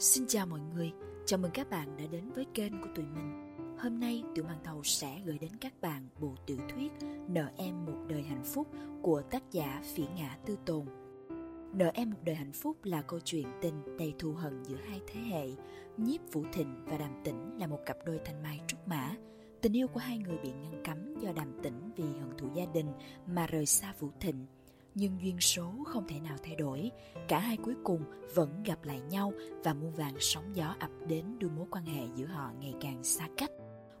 Xin chào mọi người, chào mừng các bạn đã đến với kênh của tụi mình. Hôm nay Tiểu Màn Thầu sẽ gửi đến các bạn bộ tiểu thuyết Nợ em một đời hạnh phúc của tác giả Phỉ Ngã Tư Tồn. Nợ em một đời hạnh phúc là câu chuyện tình đầy thù hận giữa hai thế hệ. Nhiếp Vũ Thịnh và Đàm Tĩnh là một cặp đôi thanh mai trúc mã. Tình yêu của hai người bị ngăn cấm do Đàm Tĩnh vì hận thù gia đình mà rời xa Vũ Thịnh – nhưng duyên số không thể nào thay đổi. Cả hai cuối cùng vẫn gặp lại nhau và muôn vàng sóng gió ập đến đưa mối quan hệ giữa họ ngày càng xa cách.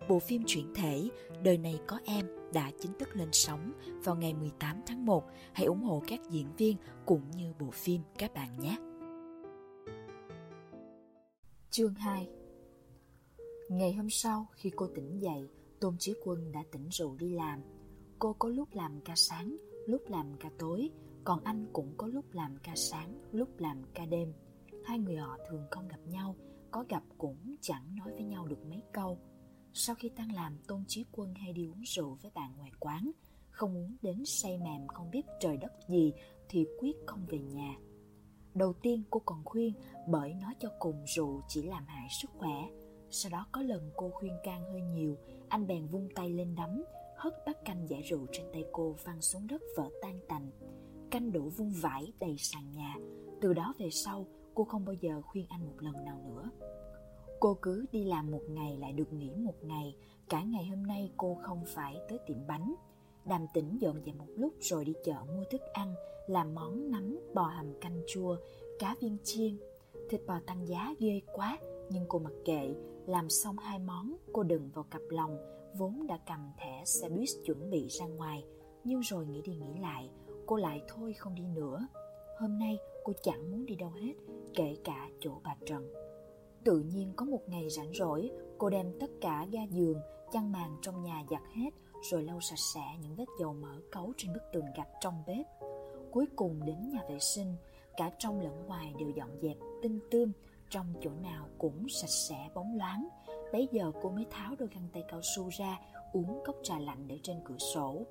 Bộ phim chuyển thể Đời này có em đã chính thức lên sóng vào ngày 18 tháng 1. Hãy ủng hộ các diễn viên cũng như bộ phim các bạn nhé. Chương 2 Ngày hôm sau khi cô tỉnh dậy, Tôn Chí Quân đã tỉnh rượu đi làm. Cô có lúc làm ca sáng, lúc làm ca tối, còn anh cũng có lúc làm ca sáng, lúc làm ca đêm. Hai người họ thường không gặp nhau, có gặp cũng chẳng nói với nhau được mấy câu. Sau khi tan làm, Tôn Chí Quân hay đi uống rượu với bạn ngoài quán, không uống đến say mềm không biết trời đất gì thì quyết không về nhà. Đầu tiên cô còn khuyên bởi nói cho cùng rượu chỉ làm hại sức khỏe. Sau đó có lần cô khuyên can hơi nhiều, anh bèn vung tay lên đấm, hất bát canh giải rượu trên tay cô văng xuống đất vỡ tan tành. Canh đổ vung vãi đầy sàn nhà. Từ đó về sau, cô không bao giờ khuyên anh một lần nào nữa. Cô cứ đi làm một ngày lại được nghỉ một ngày. Cả ngày hôm nay cô không phải tới tiệm bánh. Đàm tĩnh dọn dẹp một lúc rồi đi chợ mua thức ăn, làm món nấm, bò hầm canh chua, cá viên chiên. Thịt bò tăng giá ghê quá, nhưng cô mặc kệ, làm xong hai món, cô đừng vào cặp lòng, vốn đã cầm thẻ xe buýt chuẩn bị ra ngoài, nhưng rồi nghĩ đi nghĩ lại, cô lại thôi không đi nữa. Hôm nay cô chẳng muốn đi đâu hết, kể cả chỗ bà Trần. Tự nhiên có một ngày rảnh rỗi, cô đem tất cả ga giường, chăn màn trong nhà giặt hết, rồi lau sạch sẽ những vết dầu mỡ cấu trên bức tường gạch trong bếp. Cuối cùng đến nhà vệ sinh, cả trong lẫn ngoài đều dọn dẹp tinh tươm, trong chỗ nào cũng sạch sẽ bóng loáng. Bấy giờ cô mới tháo đôi găng tay cao su ra, uống cốc trà lạnh để trên cửa sổ.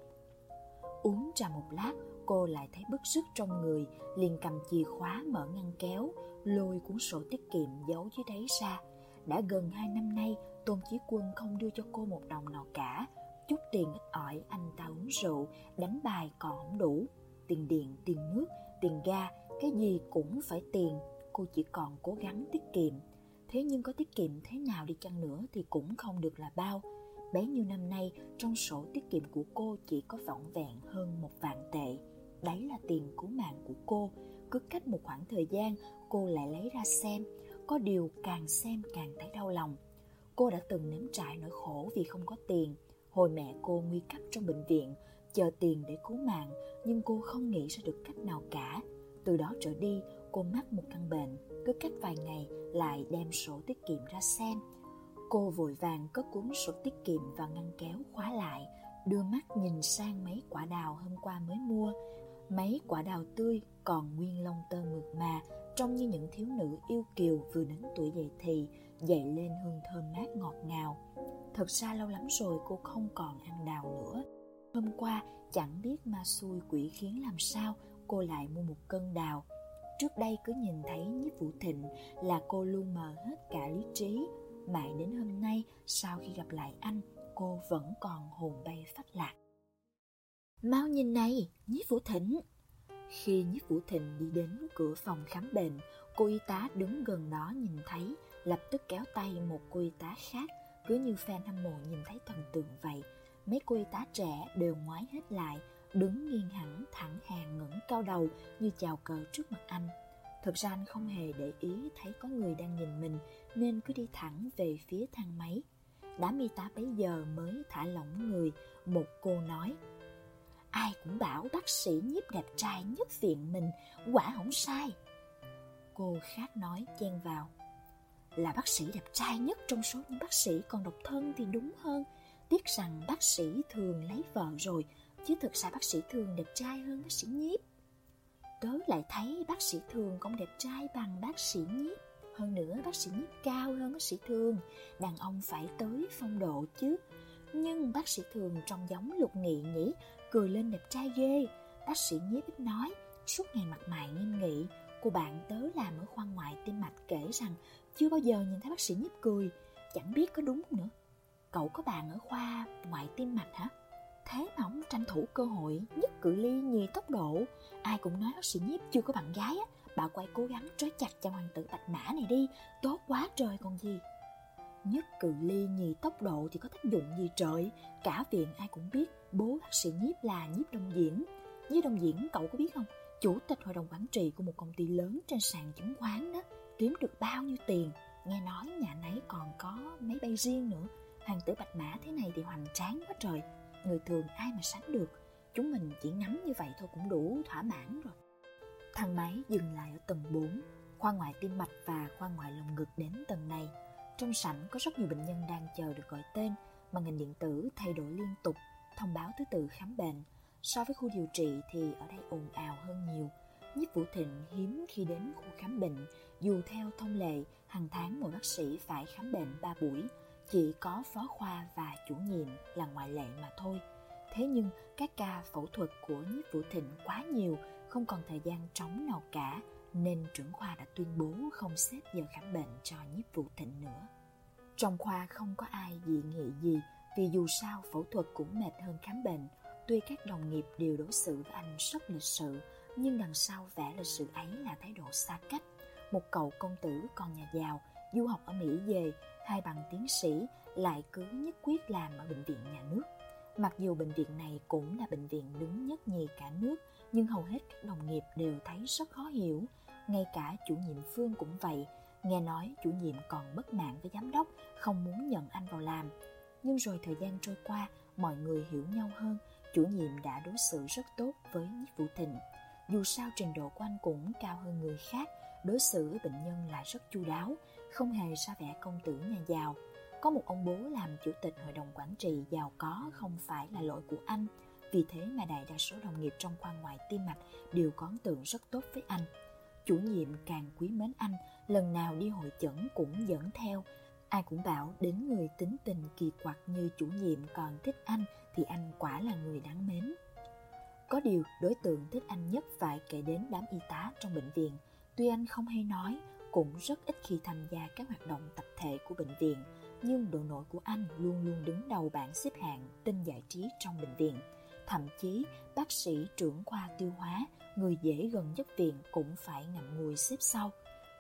Uống trà một lát, cô lại thấy bức sức trong người, liền cầm chìa khóa mở ngăn kéo, lôi cuốn sổ tiết kiệm giấu dưới đáy ra. Đã gần hai năm nay, Tôn Chí Quân không đưa cho cô một đồng nào cả. Chút tiền ít ỏi anh ta uống rượu, đánh bài còn không đủ. Tiền điện, tiền nước, tiền ga, cái gì cũng phải tiền. Cô chỉ còn cố gắng tiết kiệm. Thế nhưng có tiết kiệm thế nào đi chăng nữa thì cũng không được là bao. Bấy nhiêu năm nay, trong sổ tiết kiệm của cô chỉ có vỏn vẹn hơn một vạn tệ. Đấy là tiền cứu mạng của cô. Cứ cách một khoảng thời gian, cô lại lấy ra xem. Có điều càng xem càng thấy đau lòng. Cô đã từng nếm trải nỗi khổ vì không có tiền. Hồi mẹ cô nguy cấp trong bệnh viện, chờ tiền để cứu mạng, nhưng cô không nghĩ ra được cách nào cả. Từ đó trở đi, cô mắc một căn bệnh, cứ cách vài ngày lại đem sổ tiết kiệm ra xem. Cô vội vàng cất cuốn sổ tiết kiệm vào ngăn kéo khóa lại, đưa mắt nhìn sang mấy quả đào hôm qua mới mua. Mấy quả đào tươi còn nguyên lông tơ mượt mà, trông như những thiếu nữ yêu kiều vừa đến tuổi dậy thì, dậy lên hương thơm mát ngọt ngào. Thật ra lâu lắm rồi cô không còn ăn đào nữa. Hôm qua chẳng biết ma xui quỷ khiến làm sao cô lại mua một cân đào Trước đây cứ nhìn thấy nhiếp vũ thịnh là cô luôn mờ hết cả lý trí. Mãi đến hôm nay, sau khi gặp lại anh, cô vẫn còn hồn bay phách lạc. Mau nhìn này, nhiếp vũ thịnh! Khi nhiếp vũ thịnh đi đến cửa phòng khám bệnh, cô y tá đứng gần đó nhìn thấy, lập tức kéo tay một cô y tá khác, cứ như fan hâm mộ nhìn thấy thần tượng vậy. Mấy cô y tá trẻ đều ngoái hết lại, đứng nghiêng hẳn thẳng hàng ngẩng cao đầu như chào cờ trước mặt anh. Thực ra anh không hề để ý thấy có người đang nhìn mình nên cứ đi thẳng về phía thang máy. Đám y tá bấy giờ mới thả lỏng người, một cô nói Ai cũng bảo bác sĩ nhiếp đẹp trai nhất viện mình, quả không sai. Cô khác nói chen vào Là bác sĩ đẹp trai nhất trong số những bác sĩ còn độc thân thì đúng hơn Tiếc rằng bác sĩ thường lấy vợ rồi chứ thực ra bác sĩ thường đẹp trai hơn bác sĩ nhiếp. Tớ lại thấy bác sĩ thường cũng đẹp trai bằng bác sĩ nhiếp. Hơn nữa bác sĩ nhiếp cao hơn bác sĩ thường. Đàn ông phải tới phong độ chứ. Nhưng bác sĩ thường trông giống lục nghị nhỉ? Cười lên đẹp trai ghê. Bác sĩ nhiếp ít nói suốt ngày mặt mày nghiêm nghị. Cô bạn tớ làm ở khoa ngoại tim mạch kể kể rằng chưa bao giờ nhìn thấy bác sĩ nhiếp cười, chẳng biết có đúng nữa. Cậu có bạn ở khoa ngoại tim mạch hả? Thế mà ông tranh thủ cơ hội nhất cự ly nhì tốc độ. Ai cũng nói bác sĩ nhiếp chưa có bạn gái á, bà quay cố gắng trói chặt cho hoàng tử bạch mã này đi, tốt quá trời còn gì. Nhất cự ly nhì tốc độ thì có tác dụng gì trời, cả viện ai cũng biết bố bác sĩ nhiếp là nhiếp đông diễn. Nhiếp đông diễn cậu có biết không? Chủ tịch hội đồng quản trị của một công ty lớn trên sàn chứng khoán đó, kiếm được bao nhiêu tiền. Nghe nói nhà nấy còn có máy bay riêng nữa. Hoàng tử bạch mã thế này thì hoành tráng quá trời. Người thường ai mà sánh được. Chúng mình chỉ ngắm như vậy thôi cũng đủ thỏa mãn rồi. Thang máy dừng lại ở tầng 4, khoa ngoại tim mạch và khoa ngoại lồng ngực đến tầng này. Trong sảnh có rất nhiều bệnh nhân đang chờ được gọi tên, màn hình điện tử thay đổi liên tục, thông báo thứ tự khám bệnh. So với khu điều trị thì ở đây ồn ào hơn nhiều. Nhiếp Vũ Thịnh hiếm khi đến khu khám bệnh, dù theo thông lệ, hàng tháng mỗi bác sĩ phải khám bệnh 3 buổi, chỉ có phó khoa và chủ nhiệm là ngoại lệ mà thôi. Thế nhưng các ca phẫu thuật của Nhiếp Vũ Thịnh quá nhiều, không còn thời gian trống nào cả, nên trưởng khoa đã tuyên bố không xếp giờ khám bệnh cho Nhiếp Vũ Thịnh nữa. Trong khoa không có ai dị nghị gì, vì dù sao phẫu thuật cũng mệt hơn khám bệnh. Tuy các đồng nghiệp đều đối xử với anh rất lịch sự, nhưng đằng sau vẻ lịch sự ấy là thái độ xa cách. Một cậu công tử con nhà giàu, du học ở Mỹ về, hai bằng tiến sĩ, lại cứ nhất quyết làm ở bệnh viện nhà nước. Mặc dù bệnh viện này cũng là bệnh viện đứng nhất nhì cả nước, nhưng hầu hết các đồng nghiệp đều thấy rất khó hiểu. Ngay cả chủ nhiệm Phương cũng vậy, nghe nói chủ nhiệm còn bất mãn với giám đốc, không muốn nhận anh vào làm. Nhưng rồi thời gian trôi qua, mọi người hiểu nhau hơn, chủ nhiệm đã đối xử rất tốt với Nhiếp Vũ Thịnh. Dù sao trình độ của anh cũng cao hơn người khác, đối xử với bệnh nhân là rất chu đáo, không hề xa vẻ công tử nhà giàu. Có một ông bố làm chủ tịch hội đồng quản trị giàu có không phải là lỗi của anh, vì thế mà đại đa số đồng nghiệp trong khoa ngoại tim mạch đều có ấn tượng rất tốt với anh. Chủ nhiệm càng quý mến anh, lần nào đi hội chẩn cũng dẫn theo. Ai cũng bảo đến người tính tình kỳ quặc như chủ nhiệm còn thích anh thì anh quả là người đáng mến. Có điều đối tượng thích anh nhất phải kể đến đám y tá trong bệnh viện. Tuy anh không hay nói, cũng rất ít khi tham gia các hoạt động tập thể của bệnh viện, nhưng độ nổi của anh luôn luôn đứng đầu bảng xếp hạng tin giải trí trong bệnh viện. Thậm chí, bác sĩ trưởng khoa tiêu hóa, người dễ gần nhất viện cũng phải ngậm ngùi xếp sau.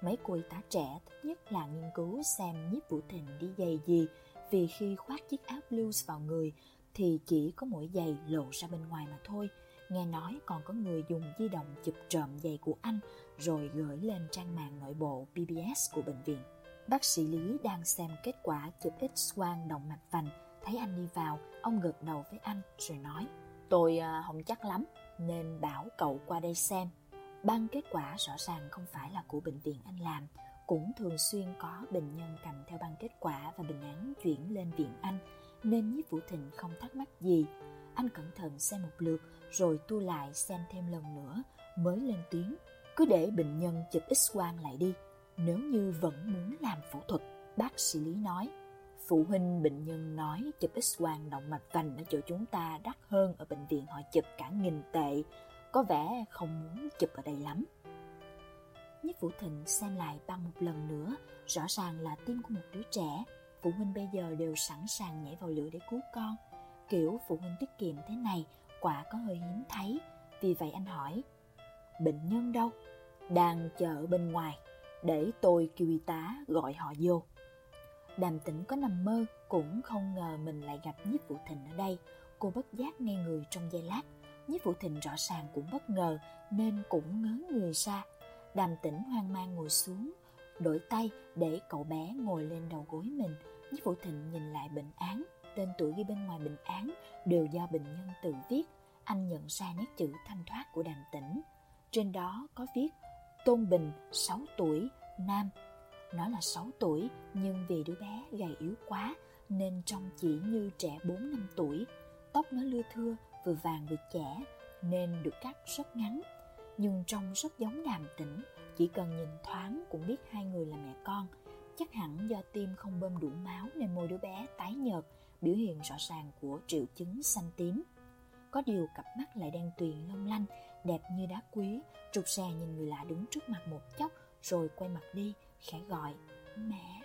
Mấy cô y tá trẻ thích nhất là nghiên cứu xem nhiếp vũ thịnh đi giày gì, vì khi khoác chiếc áo blues vào người thì chỉ có mỗi giày lộ ra bên ngoài mà thôi. Nghe nói còn có người dùng di động chụp trộm giày của anh rồi gửi lên trang mạng nội bộ pbs của bệnh viện. Bác sĩ Lý đang xem kết quả chụp X-quang động mạch vành, thấy anh đi vào, ông gật đầu với anh rồi nói Tôi à, không chắc lắm, nên bảo cậu qua đây xem. Băng kết quả rõ ràng không phải là của bệnh viện anh làm, cũng thường xuyên có bệnh nhân cầm theo băng kết quả và bình án chuyển lên viện anh, nên nhiếp vũ thịnh không thắc mắc gì. Anh cẩn thận xem một lượt, rồi tu lại xem thêm lần nữa, mới lên tiếng. Cứ để bệnh nhân chụp x-quang lại đi, nếu như vẫn muốn làm phẫu thuật, bác sĩ Lý nói. Phụ huynh bệnh nhân nói chụp x-quang động mạch vành ở chỗ chúng ta đắt hơn ở bệnh viện họ chụp cả nghìn tệ, có vẻ không muốn chụp ở đây lắm. Nhất Vũ Thịnh xem lại băng một lần nữa, rõ ràng là tim của một đứa trẻ. Phụ huynh bây giờ đều sẵn sàng nhảy vào lửa để cứu con. Kiểu phụ huynh tiết kiệm thế này quả có hơi hiếm thấy. Vì vậy anh hỏi, bệnh nhân đâu? Đang chờ bên ngoài, để tôi kêu y tá gọi họ vô. Đàm tĩnh có nằm mơ cũng không ngờ mình lại gặp Nhiếp Vũ Thịnh ở đây. Cô bất giác nghe người trong giây lát. Nhiếp Vũ Thịnh rõ ràng cũng bất ngờ nên cũng ngớ người ra. Đàm tĩnh hoang mang ngồi xuống, đổi tay để cậu bé ngồi lên đầu gối mình. Nhiếp Vũ Thịnh nhìn lại bệnh án, tên tuổi ghi bên ngoài bệnh án đều do bệnh nhân tự viết. Anh nhận ra nét chữ thanh thoát của đàm tĩnh. Trên đó có viết Tôn Bình, 6 tuổi, nam, nó là 6 tuổi nhưng vì đứa bé gầy yếu quá nên trông chỉ như trẻ 4 năm tuổi. Tóc nó lưa thưa, vừa vàng vừa trẻ nên được cắt rất ngắn. Nhưng trông rất giống đàm tĩnh, chỉ cần nhìn thoáng cũng biết hai người là mẹ con. Chắc hẳn do tim không bơm đủ máu nên môi đứa bé tái nhợt, biểu hiện rõ ràng của triệu chứng xanh tím. Có điều cặp mắt lại đen tuyền long lanh, đẹp như đá quý, trục rè nhìn người lạ đứng trước mặt một chốc rồi quay mặt đi khẽ gọi, mẹ.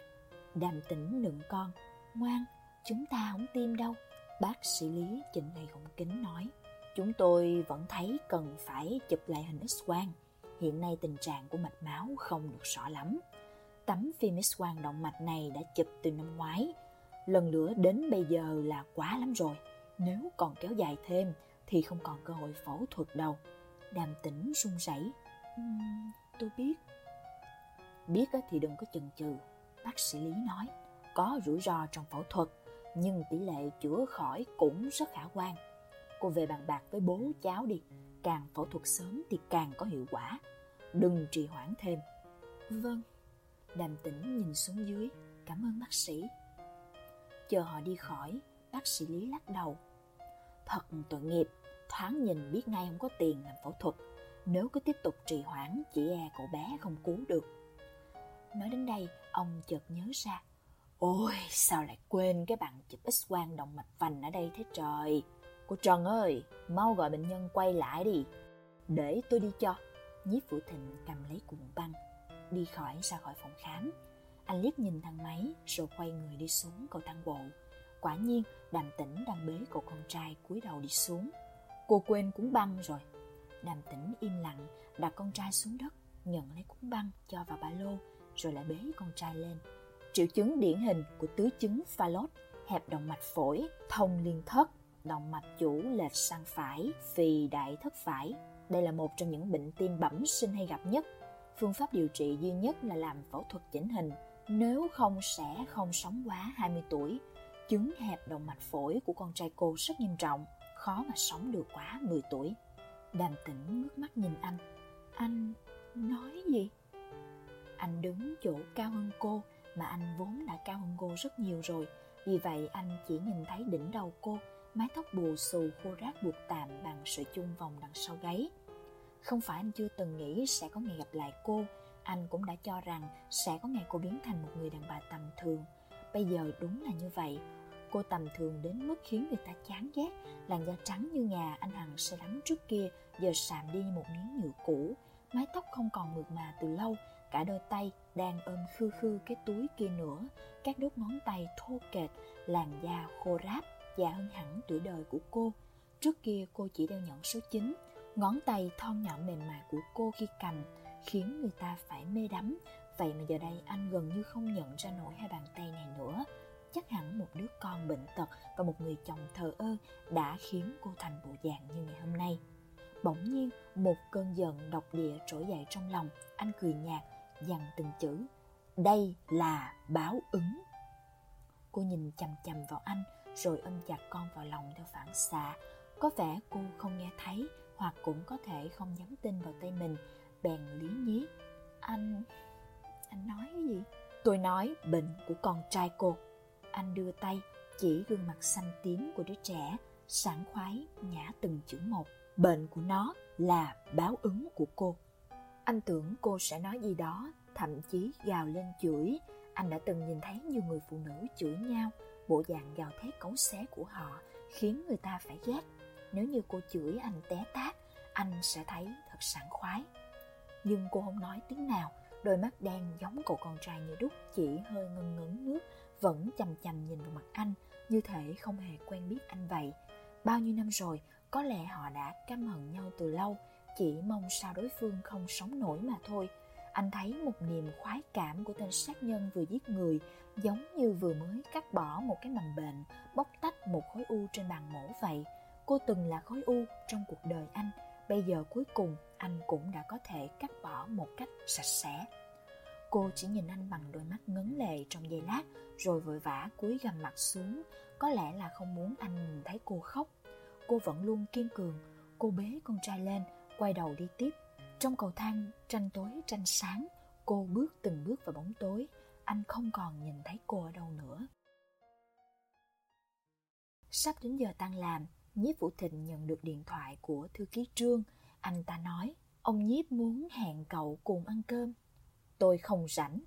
Đàm tĩnh nựng con, ngoan, chúng ta không tiêm đâu. Bác sĩ Lý chỉnh lại gọng kính nói, chúng tôi vẫn thấy cần phải chụp lại hình x-quang. Hiện nay tình trạng của mạch máu không được rõ lắm. Tấm phim x-quang động mạch này đã chụp từ năm ngoái. Lần nữa đến bây giờ là quá lắm rồi. Nếu còn kéo dài thêm thì không còn cơ hội phẫu thuật đâu. Đàm tĩnh run rẩy. Uhm, tôi biết. Biết thì đừng có chần chừ. Bác sĩ Lý nói. Có rủi ro trong phẫu thuật, nhưng tỷ lệ chữa khỏi cũng rất khả quan. Cô về bàn bạc với bố cháu đi. Càng phẫu thuật sớm thì càng có hiệu quả. Đừng trì hoãn thêm. Vâng. Đàm tĩnh nhìn xuống dưới. Cảm ơn bác sĩ. Chờ họ đi khỏi, bác sĩ Lý lắc đầu. Thật tội nghiệp, thoáng nhìn biết ngay không có tiền làm phẫu thuật. Nếu cứ tiếp tục trì hoãn, chỉ e cậu bé không cứu được. Nói đến đây, ông chợt nhớ ra. Ôi, sao lại quên cái bằng chụp x-quang động mạch vành ở đây thế trời. Cô Trần ơi, mau gọi bệnh nhân quay lại đi. Để tôi đi cho. Nhiếp Vũ Thịnh cầm lấy cuộn băng, đi khỏi ra khỏi phòng khám. Anh liếc nhìn thang máy rồi quay người đi xuống cầu thang bộ. Quả nhiên, đàm tĩnh đang bế cậu con trai cúi đầu đi xuống. Cô quên cuốn băng rồi. Đàm tĩnh im lặng, đặt con trai xuống đất, nhận lấy cuốn băng cho vào ba lô, rồi lại bế con trai lên. Triệu chứng điển hình của tứ chứng Fallot, hẹp động mạch phổi, thông liên thất, động mạch chủ lệch sang phải, phì đại thất phải. Đây là một trong những bệnh tim bẩm sinh hay gặp nhất. Phương pháp điều trị duy nhất là làm phẫu thuật chỉnh hình. Nếu không sẽ không sống quá 20 tuổi. Chứng hẹp động mạch phổi của con trai cô rất nghiêm trọng, khó mà sống được quá 10 tuổi. Đàm tĩnh ngước mắt nhìn anh. Anh nói gì? Anh đứng chỗ cao hơn cô, mà anh vốn đã cao hơn cô rất nhiều rồi. Vì vậy anh chỉ nhìn thấy đỉnh đầu cô, mái tóc bù xù khô ráp buộc tạm bằng sợi chung vòng đằng sau gáy. Không phải anh chưa từng nghĩ sẽ có ngày gặp lại cô, anh cũng đã cho rằng sẽ có ngày cô biến thành một người đàn bà tầm thường. Bây giờ đúng là như vậy. Cô tầm thường đến mức khiến người ta chán ghét. Làn da trắng như ngà anh Hằng say lắm trước kia, giờ sạm đi như một miếng nhựa cũ. Mái tóc không còn mượt mà từ lâu, cả đôi tay đang ôm khư khư cái túi kia nữa. Các đốt ngón tay thô kệch, làn da khô ráp, già hơn hẳn tuổi đời của cô. Trước kia cô chỉ đeo nhẫn số 9, ngón tay thon nhọn mềm mại của cô khi cầm khiến người ta phải mê đắm. Vậy mà giờ đây anh gần như không nhận ra nổi hai bàn tay này nữa. Chắc hẳn một đứa con bệnh tật và một người chồng thờ ơ đã khiến cô thành bộ dạng như ngày hôm nay. Bỗng nhiên, một cơn giận độc địa trỗi dậy trong lòng, anh cười nhạt, dằn từng chữ. Đây là báo ứng. Cô nhìn chằm chằm vào anh, rồi ôm chặt con vào lòng theo phản xạ. Có vẻ cô không nghe thấy, hoặc cũng có thể không dám tin vào tay mình, bèn lý nhí. Anh... anh nói cái gì? Tôi nói bệnh của con trai cô. Anh đưa tay, chỉ gương mặt xanh tím của đứa trẻ, sảng khoái, nhả từng chữ một. Bệnh của nó là báo ứng của cô. Anh tưởng cô sẽ nói gì đó, thậm chí gào lên chửi. Anh đã từng nhìn thấy nhiều người phụ nữ chửi nhau, bộ dạng gào thét cấu xé của họ khiến người ta phải ghét. Nếu như cô chửi anh té tát, anh sẽ thấy thật sảng khoái. Nhưng cô không nói tiếng nào, đôi mắt đen giống cậu con trai như đúc chỉ hơi ngân ngấn nước, vẫn chằm chằm nhìn vào mặt anh, như thể không hề quen biết anh vậy. Bao nhiêu năm rồi, có lẽ họ đã căm hận nhau từ lâu, chỉ mong sao đối phương không sống nổi mà thôi. Anh thấy một niềm khoái cảm của tên sát nhân vừa giết người, giống như vừa mới cắt bỏ một cái mầm bệnh, bóc tách một khối u trên bàn mổ vậy. Cô từng là khối u trong cuộc đời anh, bây giờ cuối cùng anh cũng đã có thể cắt bỏ một cách sạch sẽ. Cô chỉ nhìn anh bằng đôi mắt ngấn lệ trong giây lát, rồi vội vã cúi gằm mặt xuống, có lẽ là không muốn anh nhìn thấy cô khóc. Cô vẫn luôn kiên cường, cô bế con trai lên, quay đầu đi tiếp. Trong cầu thang tranh tối tranh sáng, cô bước từng bước vào bóng tối, anh không còn nhìn thấy cô ở đâu nữa. Sắp đến giờ tan làm, Nhiếp Vũ Thịnh nhận được điện thoại của thư ký Trương. Anh ta nói, ông Nhiếp muốn hẹn cậu cùng ăn cơm. Tôi không rảnh.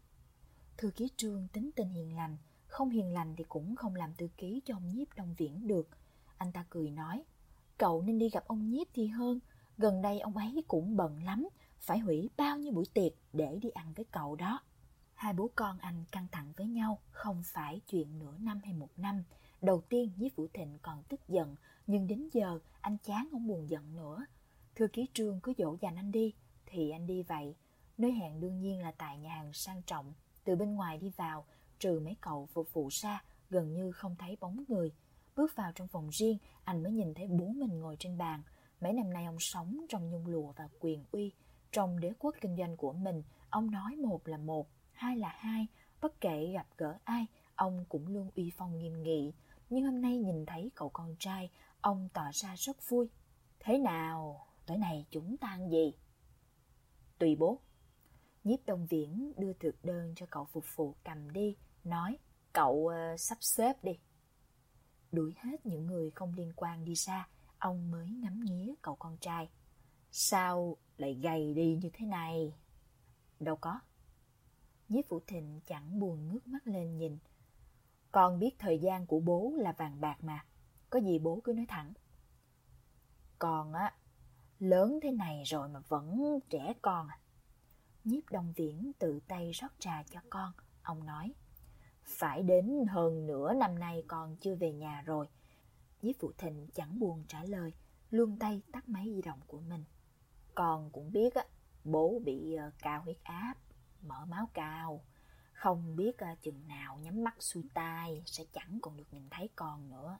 Thư ký Trương tính tình hiền lành, không hiền lành thì cũng không làm thư ký cho ông Nhiếp Đông Viễn được. Anh ta cười nói, cậu nên đi gặp ông Nhiếp thì hơn, gần đây ông ấy cũng bận lắm, phải hủy bao nhiêu buổi tiệc để đi ăn với cậu đó. Hai bố con anh căng thẳng với nhau không phải chuyện nửa năm hay một năm. Đầu tiên Nhiếp Vũ Thịnh còn tức giận, nhưng đến giờ anh chán không buồn giận nữa. Thư ký trương cứ dỗ dành anh đi, thì anh đi vậy. Nơi hẹn đương nhiên là tại nhà hàng sang trọng. Từ bên ngoài đi vào, trừ mấy cậu phục vụ xa gần như không thấy bóng người. Bước vào trong phòng riêng, anh mới nhìn thấy bố mình ngồi trên bàn. Mấy năm nay ông sống trong nhung lụa và quyền uy. Trong đế quốc kinh doanh của mình, ông nói một là một, hai là hai. Bất kể gặp gỡ ai, ông cũng luôn uy phong nghiêm nghị. Nhưng hôm nay nhìn thấy cậu con trai, ông tỏ ra rất vui. Thế nào, tối nay chúng ta ăn gì? Tùy bố. Nhiếp Đông Viễn đưa thực đơn cho cậu phục vụ cầm đi, nói cậu uh, sắp xếp đi. Đuổi hết những người không liên quan đi ra, ông mới ngắm nghía cậu con trai. Sao lại gầy đi như thế này? Đâu có. Nhiếp Vũ Thịnh chẳng buồn ngước mắt lên nhìn. Con biết thời gian của bố là vàng bạc mà. Có gì bố cứ nói thẳng. Con á, lớn thế này rồi mà vẫn trẻ con à. Nhiếp Đông Viễn tự tay rót trà cho con. Ông nói, phải đến hơn nửa năm nay con chưa về nhà rồi. Nhiếp Phụ Thịnh chẳng buồn trả lời, luôn tay tắt máy di động của mình. Con cũng biết á, bố bị ờ, cao huyết áp, mở máu cao. Không biết ờ, chừng nào nhắm mắt xuôi tai sẽ chẳng còn được nhìn thấy con nữa.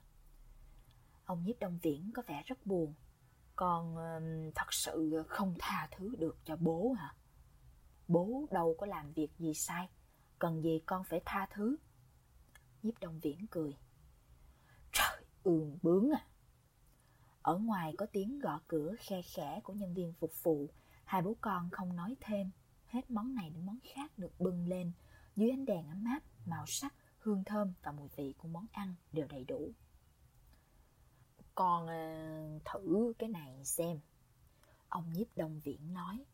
Ông Nhiếp Đông Viễn có vẻ rất buồn. Con thật sự không tha thứ được cho bố hả? Bố đâu có làm việc gì sai, cần gì con phải tha thứ. Nhiếp Đông Viễn cười. Trời, ương bướng à. Ở ngoài có tiếng gõ cửa khe khẽ của nhân viên phục vụ. Hai bố con không nói thêm. Hết món này đến món khác được bưng lên. Dưới ánh đèn ấm áp, màu sắc, hương thơm và mùi vị của món ăn đều đầy đủ. Con ờ, thử cái này xem. Ông nhiếp đông viễn nói.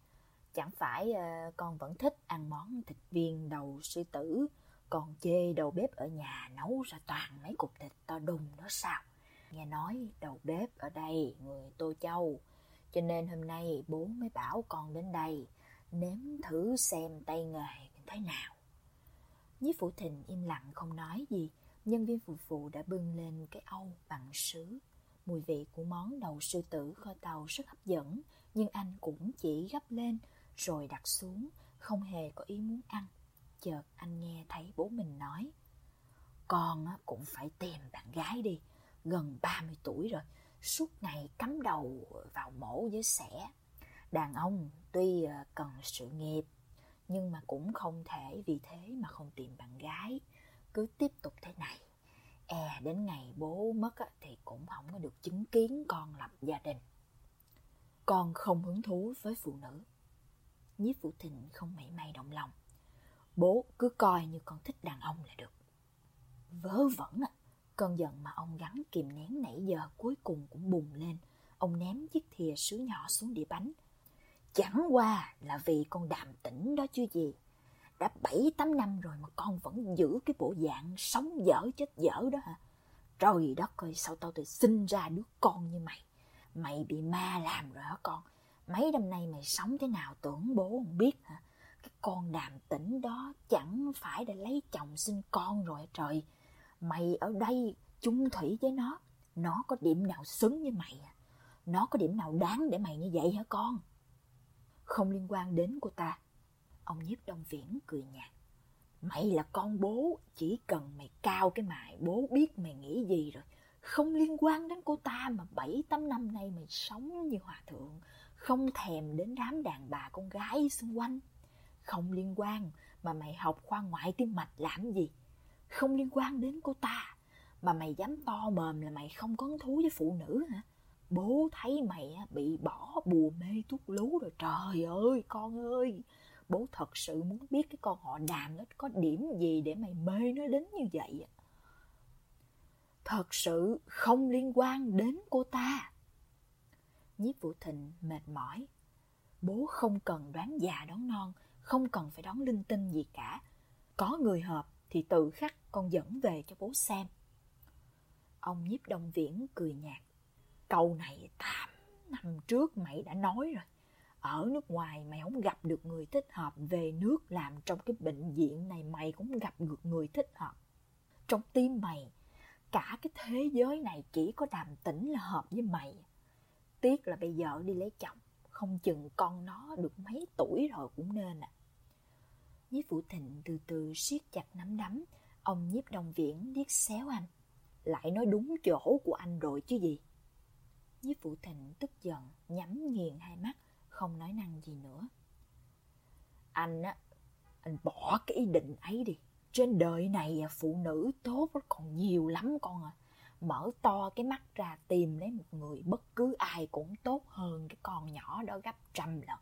Chẳng phải uh, con vẫn thích ăn món thịt viên đầu sư tử, còn chê đầu bếp ở nhà nấu ra toàn mấy cục thịt to đùng đó sao? Nghe nói đầu bếp ở đây người Tô Châu, cho nên hôm nay bố mới bảo con đến đây nếm thử xem tay nghề thế nào. Nhiếp Phụ Thịnh im lặng không nói gì, nhân viên phục vụ đã bưng lên cái âu bằng sứ. Mùi vị của món đầu sư tử kho tàu rất hấp dẫn, nhưng anh cũng chỉ gấp lên rồi đặt xuống, không hề có ý muốn ăn. Chợt anh nghe thấy bố mình nói, con cũng phải tìm bạn gái đi, gần 30 tuổi rồi, suốt ngày cắm đầu vào mổ với sẻ. Đàn ông tuy ờ, cần sự nghiệp, nhưng mà cũng không thể vì thế mà không tìm bạn gái. Cứ tiếp tục thế này, e đến ngày bố mất thì cũng không có được chứng kiến con lập gia đình. Con không hứng thú với phụ nữ. Nhiếp Phụ Thịnh không mảy may động lòng. Bố cứ coi như con thích đàn ông là được. Vớ vẩn à, cơn giận mà ông gắn kìm nén nãy giờ cuối cùng cũng bùng lên. Ông ném chiếc thìa sứ nhỏ xuống đĩa bánh. Chẳng qua là vì con đàm tĩnh đó chứ gì. Đã bảy tám năm rồi mà con vẫn giữ cái bộ dạng sống dở chết dở đó hả? Trời đất ơi, sao tao tự sinh ra đứa con như mày? Mày bị ma làm rồi hả con? Mấy năm nay mày sống thế nào tưởng bố không biết hả? Cái con đàm tỉnh đó chẳng phải đã lấy chồng sinh con rồi trời. Mày ở đây chung thủy với nó, nó có điểm nào xứng với mày à? Nó có điểm nào đáng để mày như vậy hả con? Không liên quan đến cô ta. Ông nhiếp đông viễn cười nhạt. Mày là con bố, chỉ cần mày cao cái mày bố biết mày nghĩ gì rồi. Không liên quan đến cô ta mà bảy tám năm nay mày sống như hòa thượng, không thèm đến đám đàn bà con gái xung quanh. Không liên quan mà mày học khoa ngoại tim mạch làm gì. Không liên quan đến cô ta, mà mày dám to mồm là mày không có hứng thú với phụ nữ hả? Bố thấy mày bị bỏ bùa mê thuốc lú rồi trời ơi, con ơi. Bố thật sự muốn biết cái con họ đàm nó có điểm gì để mày mê nó đến như vậy. Thật sự không liên quan đến cô ta. Nhiếp Vũ Thịnh mệt mỏi. Bố không cần đoán già đoán non, không cần phải đón linh tinh gì cả. Có người hợp thì tự khắc con dẫn về cho bố xem. Ông nhiếp đông viễn cười nhạt. Câu này tám năm trước mày đã nói rồi. ở nước ngoài mày không gặp được người thích hợp về nước làm trong cái bệnh viện này mày cũng gặp được người thích hợp trong tim mày cả cái thế giới này chỉ có đàm tĩnh là hợp với mày tiếc là bây giờ đi lấy chồng. Không chừng con nó được mấy tuổi rồi cũng nên à. Nhiếp vũ thịnh từ từ siết chặt nắm đấm. Ông nhiếp đồng viễn điếc xéo anh. Lại nói đúng chỗ của anh rồi chứ gì. Nhiếp vũ thịnh tức giận, nhắm nghiền hai mắt, không nói năng gì nữa. Anh á, anh bỏ cái ý định ấy đi. Trên đời này à, phụ nữ tốt còn nhiều lắm con à mở to cái mắt ra tìm lấy một người bất cứ ai cũng tốt hơn cái con nhỏ đó gấp trăm lần.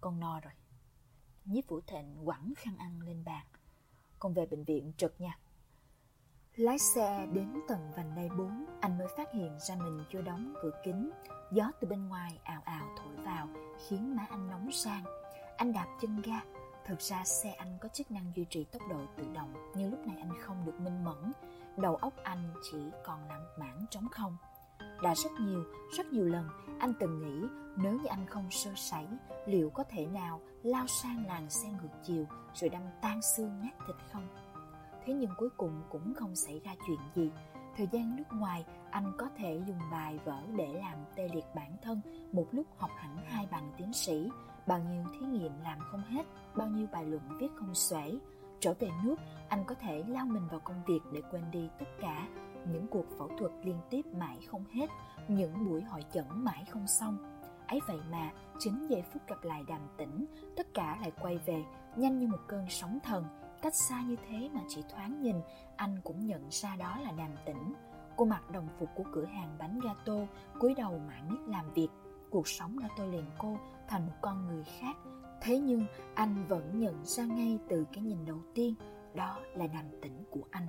Con no rồi. Nhiếp vũ thịnh quẳng khăn ăn lên bàn. Con về bệnh viện trực nha. Lái xe đến tầng vành đai 4 anh mới phát hiện ra mình chưa đóng cửa kính. Gió từ bên ngoài ào ào thổi vào, khiến má anh nóng sang. Anh đạp chân ga. Thực ra xe anh có chức năng duy trì tốc độ tự động, Nhưng lúc này anh không được minh mẫn. Đầu óc anh chỉ còn là mảng trống không. Đã rất nhiều, rất nhiều lần Anh từng nghĩ nếu như anh không sơ sẩy Liệu có thể nào lao sang làng xe ngược chiều Rồi đâm tan xương nát thịt không? Thế nhưng cuối cùng cũng không xảy ra chuyện gì. Thời gian nước ngoài, anh có thể dùng bài vở để làm tê liệt bản thân một lúc học hẳn hai bằng tiến sĩ, bao nhiêu thí nghiệm làm không hết, bao nhiêu bài luận viết không xuể. Trở về nước, anh có thể lao mình vào công việc để quên đi tất cả những cuộc phẫu thuật liên tiếp mãi không hết, những buổi hội chẩn mãi không xong. Ấy vậy mà, chính giây phút gặp lại đàm tĩnh, tất cả lại quay về, nhanh như một cơn sóng thần, cách xa như thế mà chỉ thoáng nhìn anh cũng nhận ra đó là đàm tĩnh. Cô mặc đồng phục của cửa hàng bánh gato cúi đầu mãi miết làm việc. Cuộc sống đã tôi liền cô thành một con người khác thế nhưng anh vẫn nhận ra ngay từ cái nhìn đầu tiên, đó là đàm tĩnh của anh.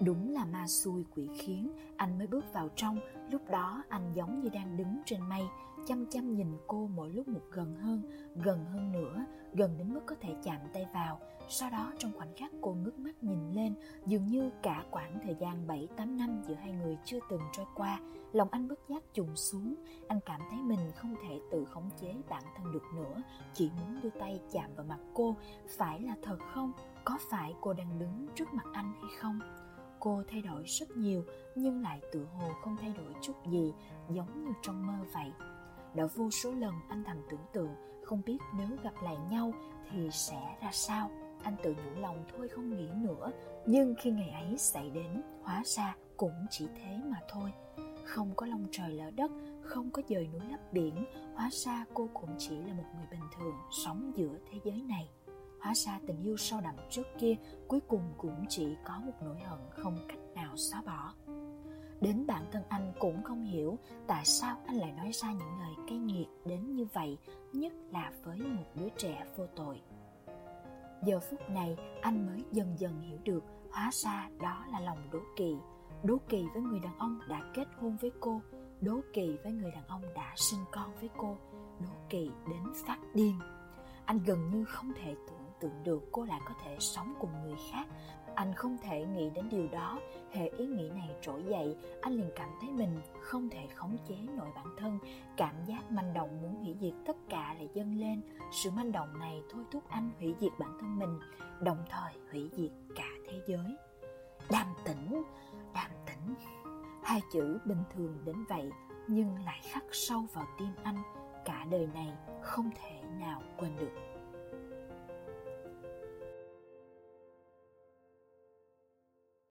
Đúng là ma xui quỷ khiến, anh mới bước vào trong, lúc đó anh giống như đang đứng trên mây, chăm chăm nhìn cô mỗi lúc một gần hơn, gần hơn nữa, gần đến mức có thể chạm tay vào. Sau đó trong khoảnh khắc cô ngước mắt nhìn lên, dường như cả quãng thời gian 7-8 năm giữa hai người chưa từng trôi qua, lòng anh bất giác trùng xuống, anh cảm thấy mình không thể tự khống chế bản thân được nữa, chỉ muốn đưa tay chạm vào mặt cô, phải là thật không? Có phải cô đang đứng trước mặt anh hay không? Cô thay đổi rất nhiều nhưng lại tựa hồ không thay đổi chút gì, giống như trong mơ vậy. Đã vô số lần anh thầm tưởng tượng không biết nếu gặp lại nhau thì sẽ ra sao. Anh tự nhủ lòng thôi không nghĩ nữa, nhưng khi ngày ấy xảy đến, hóa ra cũng chỉ thế mà thôi. Không có lòng trời lỡ đất, không có dời núi lấp biển, hóa ra cô cũng chỉ là một người bình thường sống giữa thế giới này. Hóa ra tình yêu sâu đậm trước kia cuối cùng cũng chỉ có một nỗi hận không cách nào xóa bỏ. Đến bản thân anh cũng không hiểu tại sao anh lại nói ra những lời cay nghiệt đến như vậy, nhất là với một đứa trẻ vô tội. Giờ phút này anh mới dần dần hiểu được hóa ra đó là lòng đố kỵ. Đố kỵ với người đàn ông đã kết hôn với cô, đố kỵ với người đàn ông đã sinh con với cô, đố kỵ đến phát điên. Anh gần như không thể tưởng tượng được cô lại có thể sống cùng người khác. Anh không thể nghĩ đến điều đó. Hệ ý nghĩ này trỗi dậy. Anh liền cảm thấy mình không thể khống chế nổi bản thân. Cảm giác manh động muốn hủy diệt tất cả lại dâng lên. Sự manh động này thôi thúc anh hủy diệt bản thân mình, đồng thời hủy diệt cả thế giới. Đàm tĩnh đàm tĩnh. Hai chữ bình thường đến vậy, nhưng lại khắc sâu vào tim anh. Cả đời này không thể nào quên được.